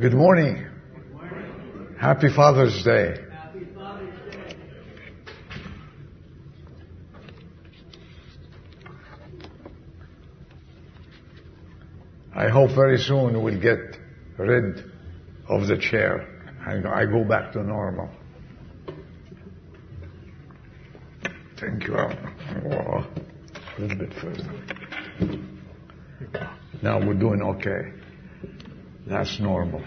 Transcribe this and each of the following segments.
Good morning. Happy Father's Day. I hope very soon we'll get rid of the chair and I go back to normal. Thank you. Oh, a little bit further. Now we're doing okay. That's normal.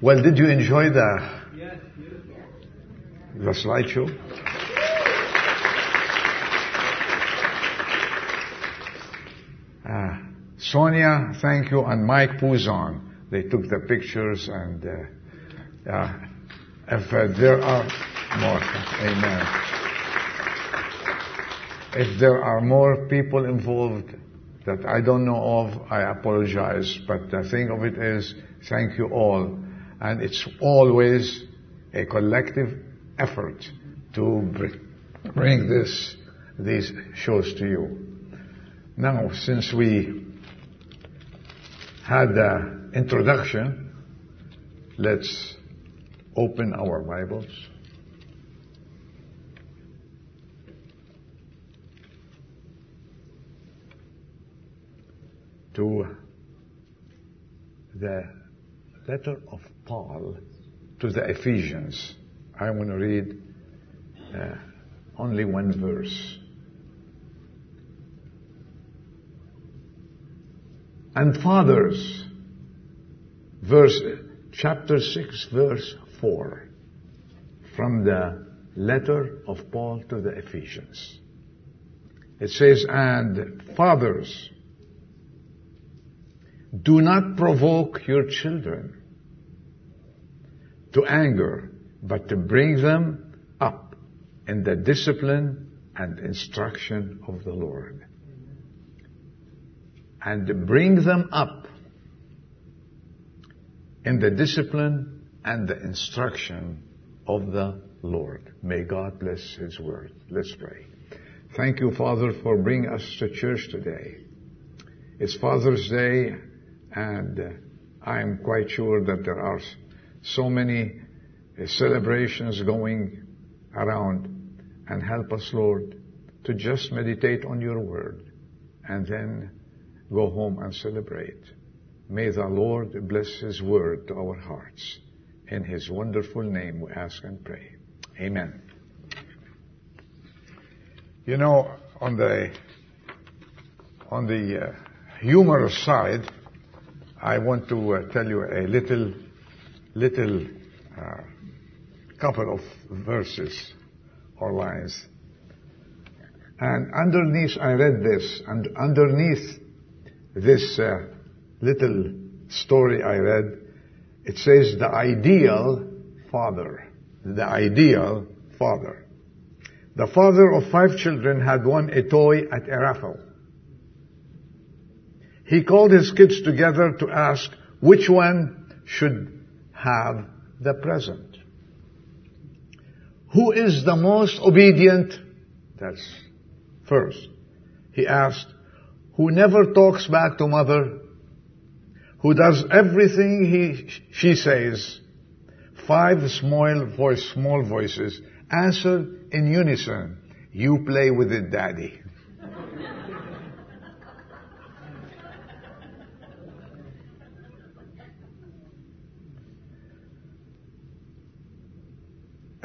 Well, did you enjoy the, the slideshow? Uh, Sonia, thank you, and Mike Puzon. They took the pictures and uh, uh, if uh, there are more, amen. If there are more people involved that I don't know of, I apologize. But the thing of it is, thank you all. And it's always a collective effort to bring this, these shows to you. Now, since we had the introduction, let's open our Bibles. To the letter of Paul to the Ephesians. I want to read uh, only one verse. And fathers, verse, chapter 6, verse 4, from the letter of Paul to the Ephesians. It says, and fathers, do not provoke your children to anger, but to bring them up in the discipline and instruction of the Lord and bring them up in the discipline and the instruction of the Lord. May God bless His word. Let's pray. Thank you, Father, for bringing us to church today. It's Father's Day, and uh, I'm quite sure that there are so many uh, celebrations going around. And help us, Lord, to just meditate on your word and then go home and celebrate. May the Lord bless His word to our hearts. In His wonderful name we ask and pray. Amen. You know, on the, on the uh, humorous side, I want to uh, tell you a little, little uh, couple of verses or lines. And underneath, I read this, and underneath this uh, little story I read, it says the ideal father. The ideal father. The father of five children had won a toy at a raffle. He called his kids together to ask which one should have the present. Who is the most obedient? That's first. He asked, who never talks back to mother, who does everything he, she says. Five small voice, small voices answered in unison. You play with it, daddy.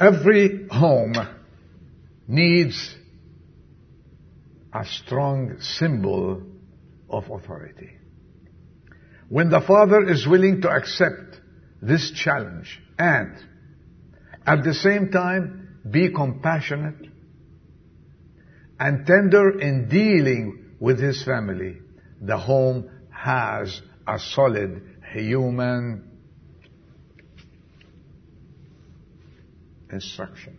Every home needs a strong symbol of authority. When the father is willing to accept this challenge and at the same time be compassionate and tender in dealing with his family, the home has a solid human instruction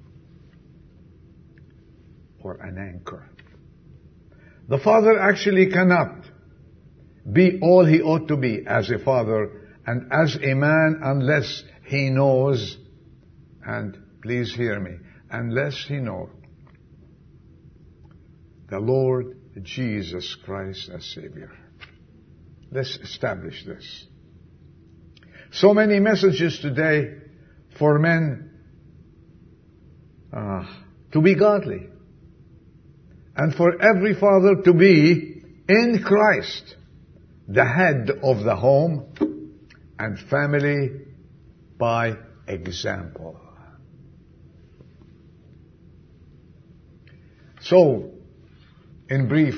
or an anchor. The father actually cannot be all he ought to be as a father and as a man unless he knows, and please hear me, unless he knows the Lord Jesus Christ as Savior. Let's establish this. So many messages today for men uh, to be godly. And for every father to be in Christ, the head of the home and family by example. So, in brief,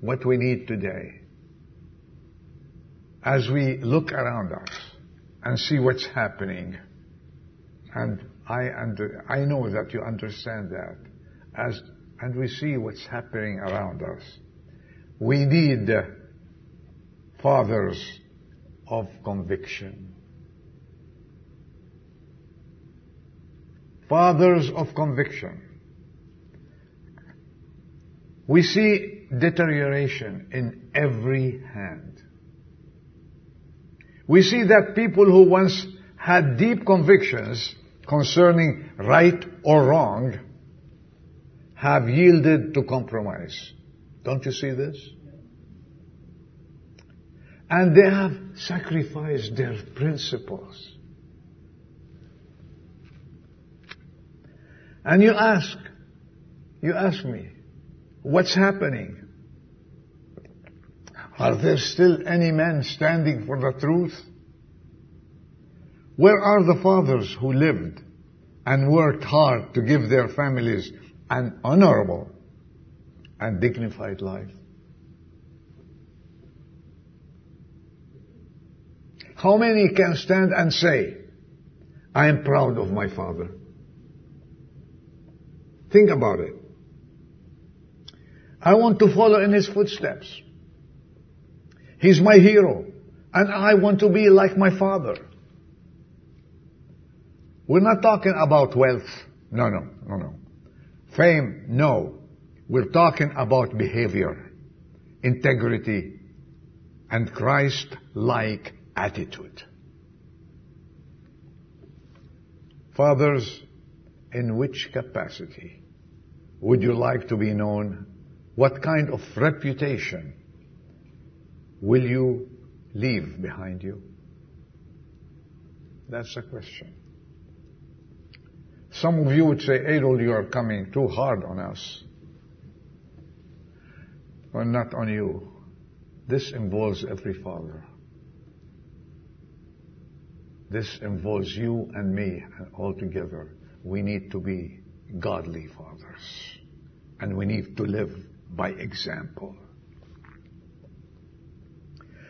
what we need today, as we look around us and see what's happening, and I, under, I know that you understand that, as, and we see what's happening around us, we need fathers of conviction. Fathers of conviction. We see deterioration in every hand. We see that people who once had deep convictions concerning right or wrong have yielded to compromise. Don't you see this? And they have sacrificed their principles. And you ask, you ask me, what's happening? Are there still any men standing for the truth? Where are the fathers who lived and worked hard to give their families an honorable and dignified life? How many can stand and say, I am proud of my father? Think about it. I want to follow in his footsteps. He's my hero. And I want to be like my father. We're not talking about wealth. No, no, no, no. Fame, no. We're talking about behavior, integrity, and Christ-like attitude. Fathers, in which capacity would you like to be known? What kind of reputation will you leave behind you? That's the question. Some of you would say, Adel, you are coming too hard on us. Well, not on you. This involves every father. This involves you and me all together. We need to be godly fathers. And we need to live by example.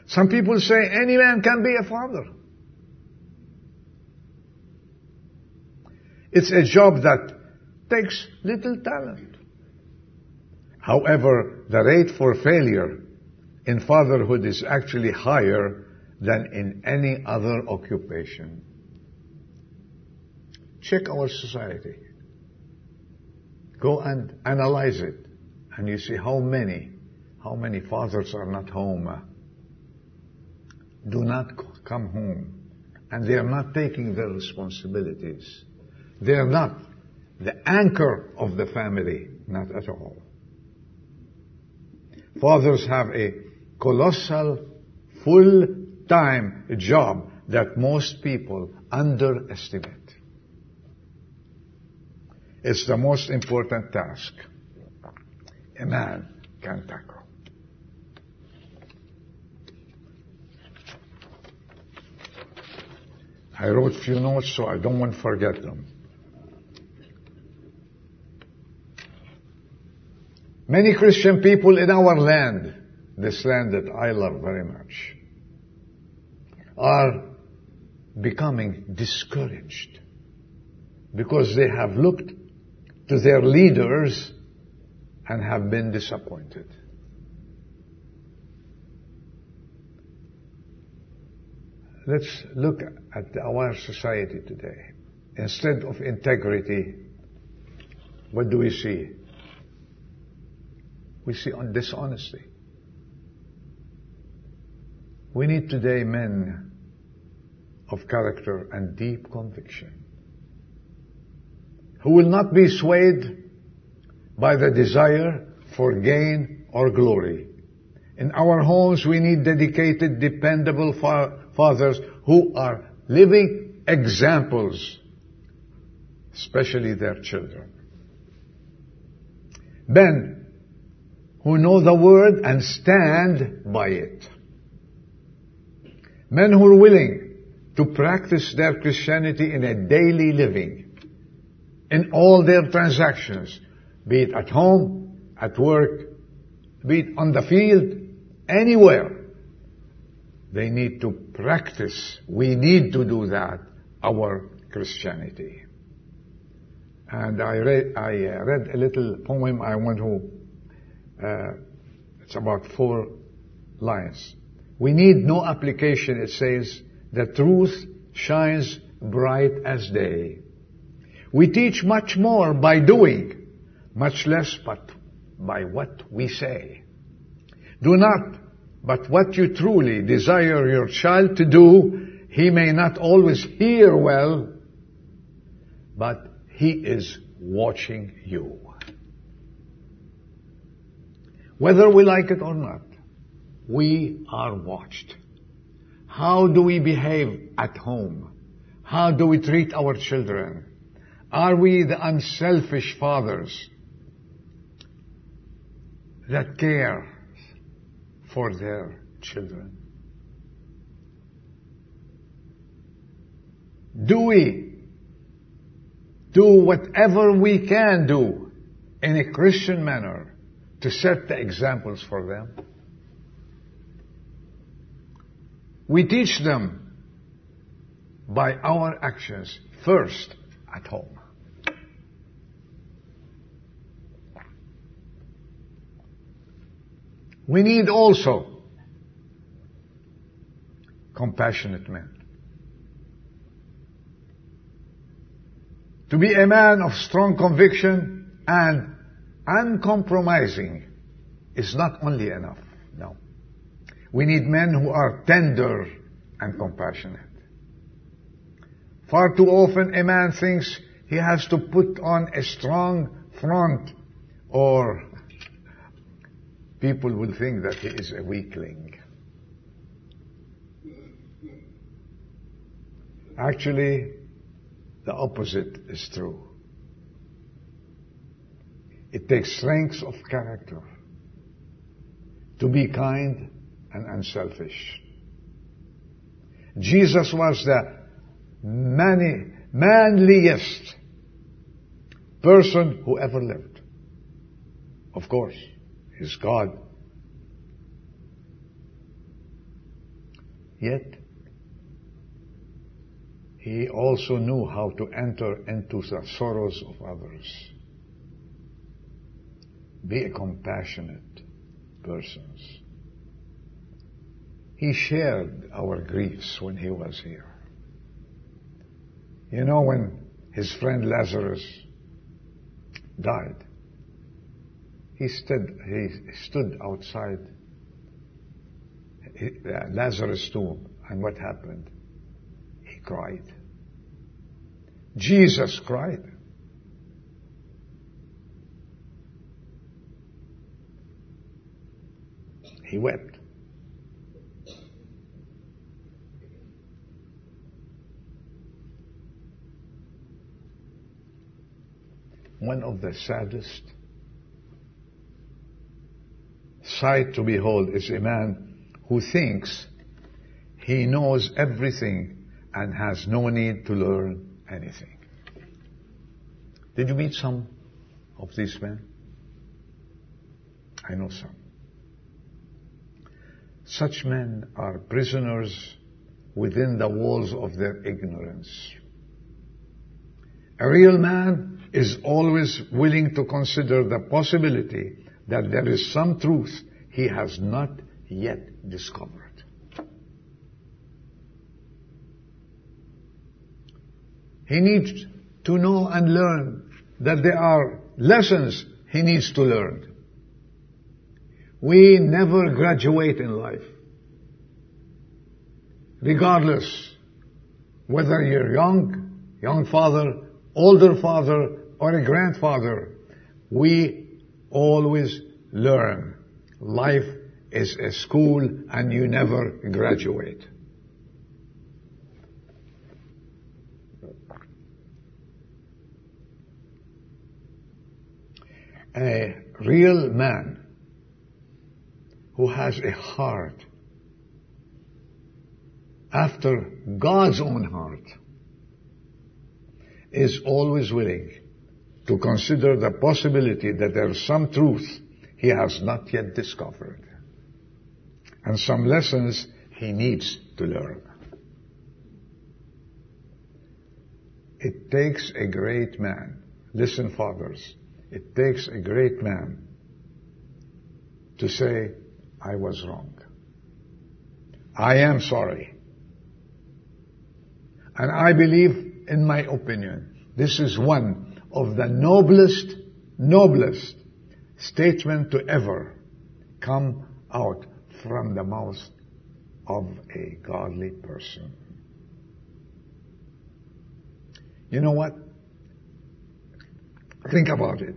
Some people say any man can be a father. It's a job that takes little talent. However, the rate for failure in fatherhood is actually higher than in any other occupation. Check our society. Go and analyze it. And you see how many, how many fathers are not home, do not come home, and they are not taking their responsibilities. They are not the anchor of the family, not at all. Fathers have a colossal, full time job that most people underestimate. It's the most important task a man can tackle. I wrote a few notes so I don't want to forget them. Many Christian people in our land, this land that I love very much, are becoming discouraged because they have looked to their leaders and have been disappointed. Let's look at our society today. Instead of integrity, what do we see? We see on dishonesty. We need today men of character and deep conviction who will not be swayed by the desire for gain or glory, In our homes, we need dedicated, dependable fa- fathers who are living examples, especially their children. Men who know the word and stand by it. Men who are willing to practice their Christianity in a daily living, in all their transactions, be it at home, at work, be it on the field, anywhere. They need to practice. We need to do that, our Christianity. And I read, I uh, read a little poem I want to, uh, it's about four lines. We need no application, it says, the truth shines bright as day. We teach much more by doing, much less but by what we say. Do not, but what you truly desire your child to do, he may not always hear well, but he is watching you. Whether we like it or not, we are watched. How do we behave at home? How do we treat our children? Are we the unselfish fathers that care for their children? Do we do whatever we can do in a Christian manner to set the examples for them? We teach them by our actions first at home. We need also compassionate men. To be a man of strong conviction and uncompromising is not only enough. No. We need men who are tender and compassionate. Far too often a man thinks he has to put on a strong front or people will think that he is a weakling. Actually, the opposite is true. It takes strength of character to be kind and unselfish. Jesus was the many, manliest person who ever lived. Of course he's God. Yet, he also knew how to enter into the sorrows of others. Be a compassionate person. He shared our griefs when he was here. You know, when his friend Lazarus died, he stood, he stood outside Lazarus' tomb, and what happened? He cried. Jesus cried. He wept. One of the saddest sight to behold is a man who thinks he knows everything and has no need to learn anything. Did you meet some of these men? I know some. Such men are prisoners within the walls of their ignorance. A real man is always willing to consider the possibility that there is some truth he has not yet discovered. He needs to know and learn that there are lessons he needs to learn. We never graduate in life. Regardless whether you're young, young father, older father, or a grandfather, we always learn. Life is a school and you never graduate. A real man who has a heart after God's own heart is always willing to consider the possibility that there is some truth he has not yet discovered and some lessons he needs to learn. It takes a great man. Listen, fathers. It takes a great man to say, I was wrong. I am sorry. And I believe, in my opinion, this is one of the noblest, noblest statement to ever come out from the mouth of a godly person. You know what? Think about it.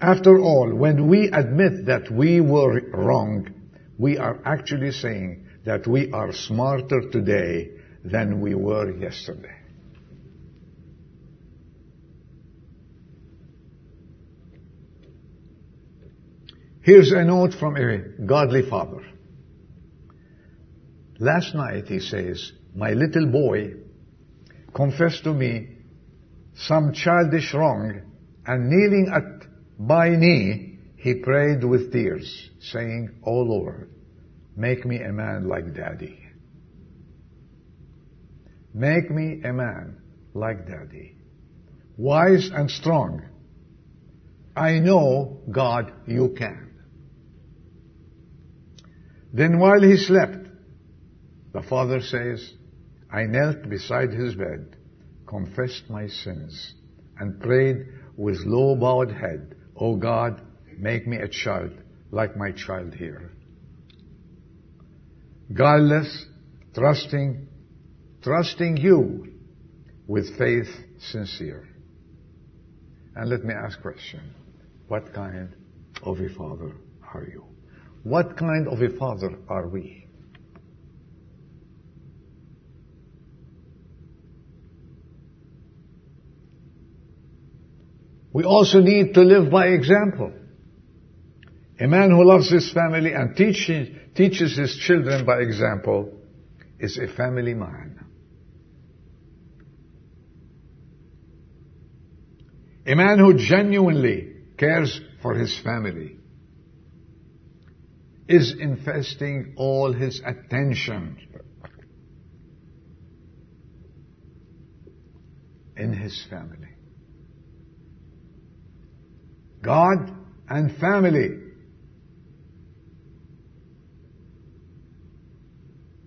After all, when we admit that we were wrong, we are actually saying that we are smarter today than we were yesterday. Here's a note from a godly father. Last night, he says, my little boy confessed to me some childish wrong and kneeling at my knee, he prayed with tears, saying, O Lord, make me a man like daddy. Make me a man like daddy. Wise and strong. I know, God, you can. Then while he slept, the father says, I knelt beside his bed, confessed my sins, and prayed with low bowed head, O God, make me a child like my child here. Guileless, trusting, trusting you with faith sincere. And let me ask a question. What kind of a father are you? What kind of a father are we? We also need to live by example. A man who loves his family and teaches, teaches his children by example is a family man. A man who genuinely cares for his family is investing all his attention in his family. God and family.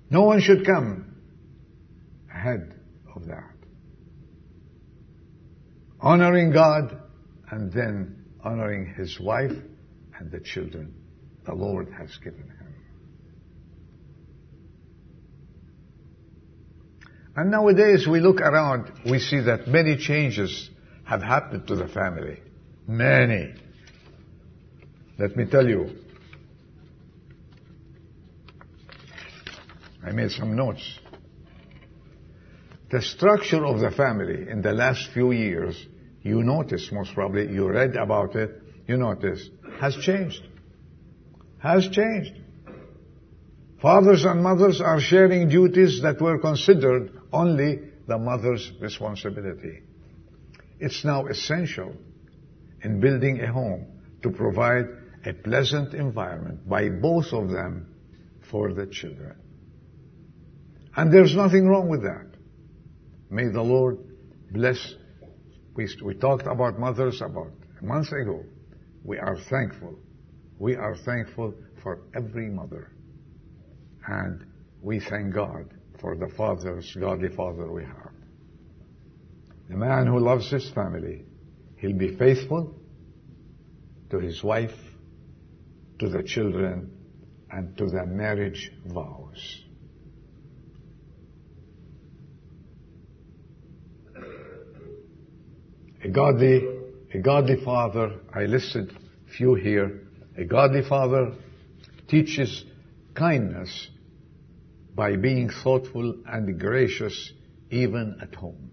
No one should come ahead of that. Honoring God and then honoring his wife and the children the Lord has given him. And nowadays we look around, we see that many changes have happened to the family. Many. Let me tell you. I made some notes. The structure of the family in the last few years, you notice most probably, you read about it, you notice, has changed. Has changed. Fathers and mothers are sharing duties that were considered only the mother's responsibility. It's now essential in building a home to provide a pleasant environment by both of them for the children. And there's nothing wrong with that. May the Lord bless. We, we talked about mothers about a month ago. We are thankful. We are thankful for every mother. And we thank God for the fathers, godly father we have. The man who loves his family He'll be faithful to his wife, to the children, and to the marriage vows. A godly, a godly father, I listed few here. A godly father teaches kindness by being thoughtful and gracious even at home.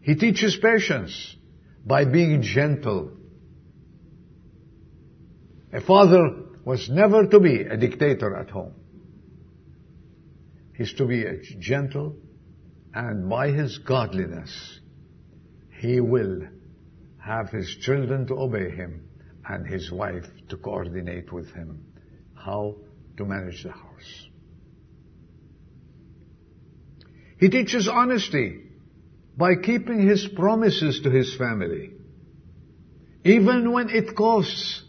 He teaches patience by being gentle. A father was never to be a dictator at home. He's to be gentle and by his godliness he will have his children to obey him and his wife to coordinate with him how to manage the house. He teaches honesty by keeping his promises to his family, even when it costs.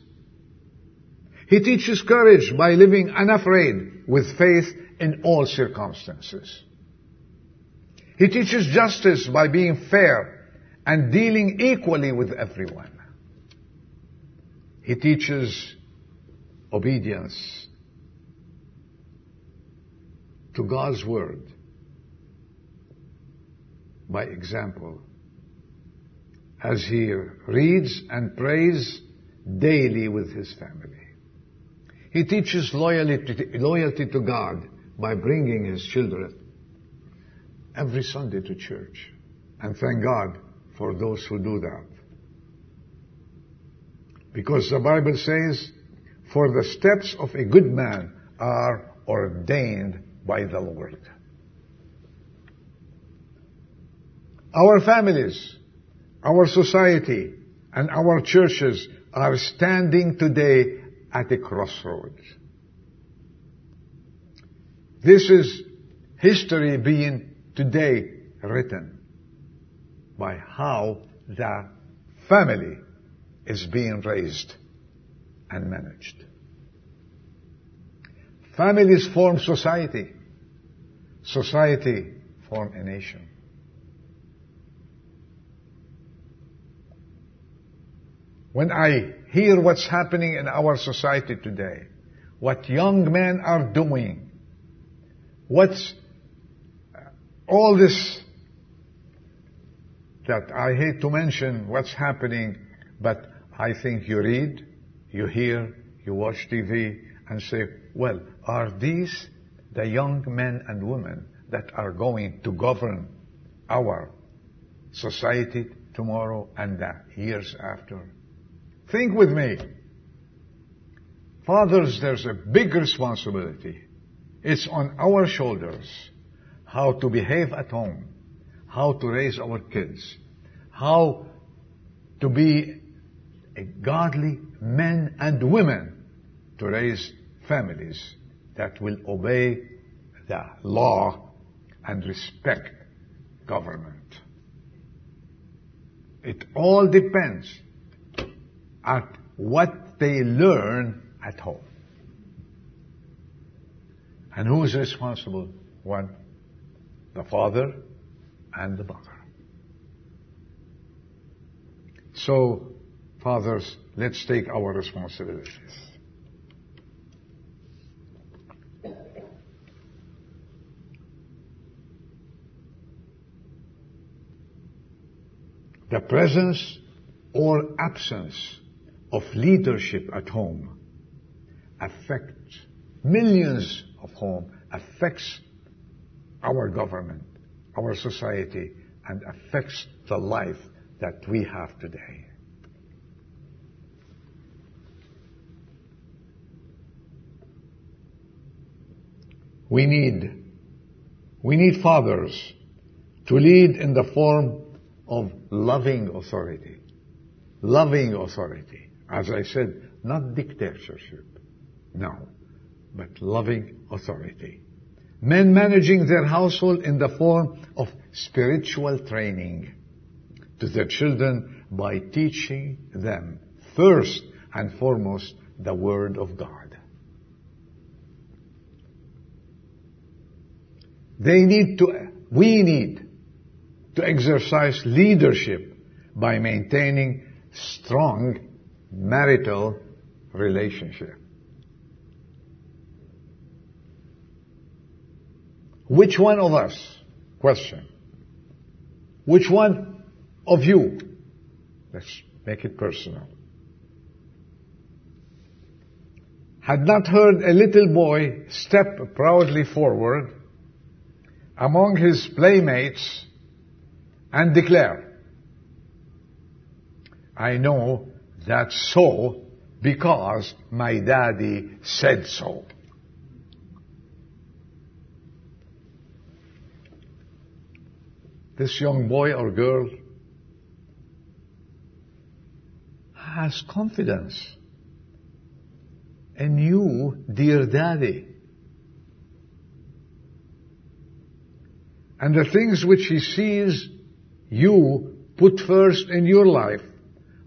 He teaches courage by living unafraid with faith in all circumstances. He teaches justice by being fair and dealing equally with everyone. He teaches obedience to God's word by example as he reads and prays daily with his family. He teaches loyalty, loyalty to God by bringing his children every Sunday to church. And thank God for those who do that. Because the Bible says, for the steps of a good man are ordained by the Lord. Our families, our society, and our churches are standing today at a crossroads. This is history being today written by how the family is being raised and managed. Families form society. Society form a nation. When I hear what's happening in our society today, what young men are doing, what's all this that I hate to mention what's happening, but I think you read, you hear, you watch TV and say, well, are these the young men and women that are going to govern our society tomorrow and the years after? Think with me. Fathers, there's a big responsibility. It's on our shoulders how to behave at home, how to raise our kids, how to be godly men and women to raise families that will obey the law and respect government. It all depends at what they learn at home. And who is responsible? One, the father and the mother. So, fathers, let's take our responsibilities. The presence or absence of leadership at home affects millions of home, affects our government, our society, and affects the life that we have today. We need, we need fathers to lead in the form of loving authority. Loving authority. As I said, not dictatorship. No. But loving authority. Men managing their household in the form of spiritual training to their children by teaching them first and foremost the Word of God. They need to, we need to exercise leadership by maintaining strong marital relationship. Which one of us, question, which one of you Let's make it personal. Had not heard a little boy step proudly forward among his playmates and declare, I know that so because my daddy said so. This young boy or girl has confidence in you, dear daddy. And the things which he sees you put first in your life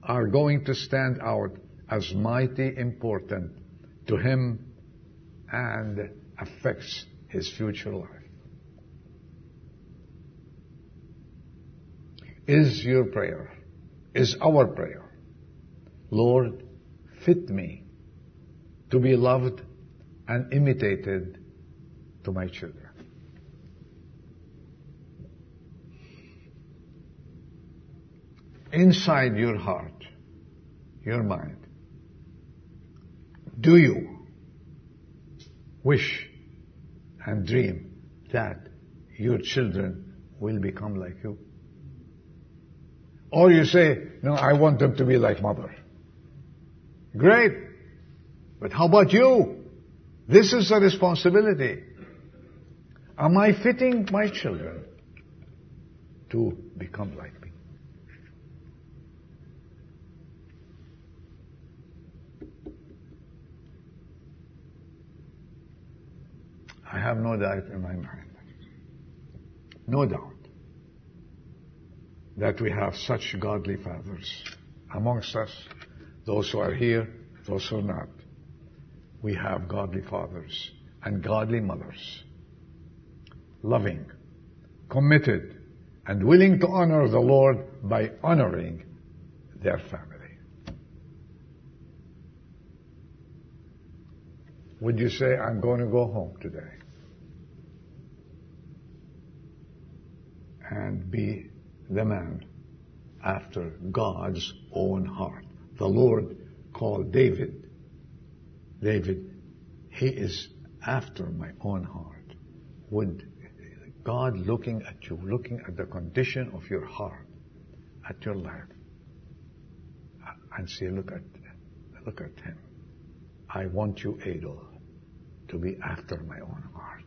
are going to stand out as mighty important to him and affects his future life. Is your prayer, is our prayer, Lord, fit me to be loved and imitated to my children. Inside your heart, your mind, do you wish and dream that your children will become like you? Or you say, no, I want them to be like mother. Great. But how about you? This is a responsibility. Am I fitting my children to become like me? I have no doubt in my mind. No doubt that we have such godly fathers amongst us, those who are here, those who are not. We have godly fathers and godly mothers, loving, committed, and willing to honor the Lord by honoring their family. Would you say, I'm going to go home today and be the man after God's own heart. The Lord called David, David, he is after my own heart. Would God looking at you, looking at the condition of your heart, at your life, and say, look at, look at him. I want you, Adel, to be after my own heart.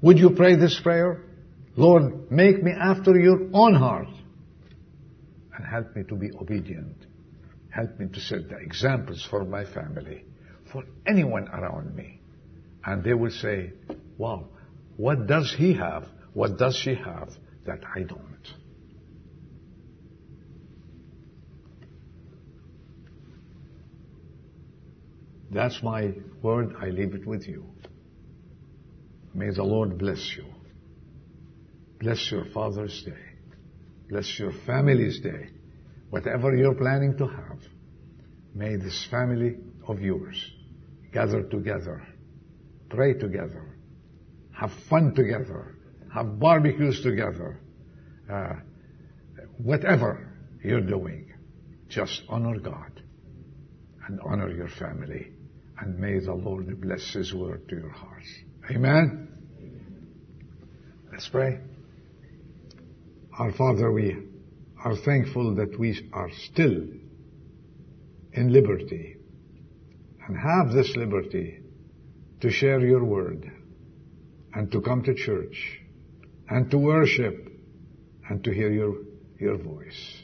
Would you pray this prayer? Lord, make me after your own heart and help me to be obedient. Help me to set the examples for my family, for anyone around me. And they will say, wow, what does he have? What does she have that I don't? That's my word. I leave it with you. May the Lord bless you. Bless your Father's Day. Bless your family's day. Whatever you're planning to have, may this family of yours gather together, pray together, have fun together, have barbecues together, uh, whatever you're doing, just honor God and honor your family. And may the Lord bless His word to your hearts. Amen. Let's pray. Our Father, we are thankful that we are still in liberty and have this liberty to share your word and to come to church and to worship and to hear your, your voice.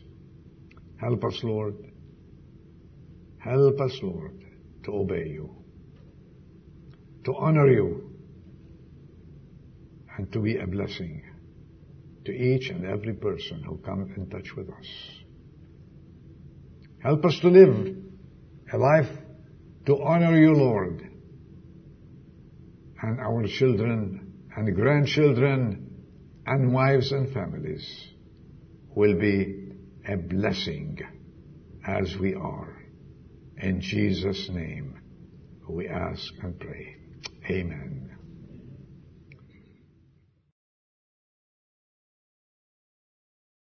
Help us, Lord. Help us, Lord, to obey you, to honor you, and to be a blessing to each and every person who comes in touch with us. Help us to live a life to honor you, Lord, and our children and grandchildren and wives and families will be a blessing as we are. In Jesus' name we ask and pray. Amen.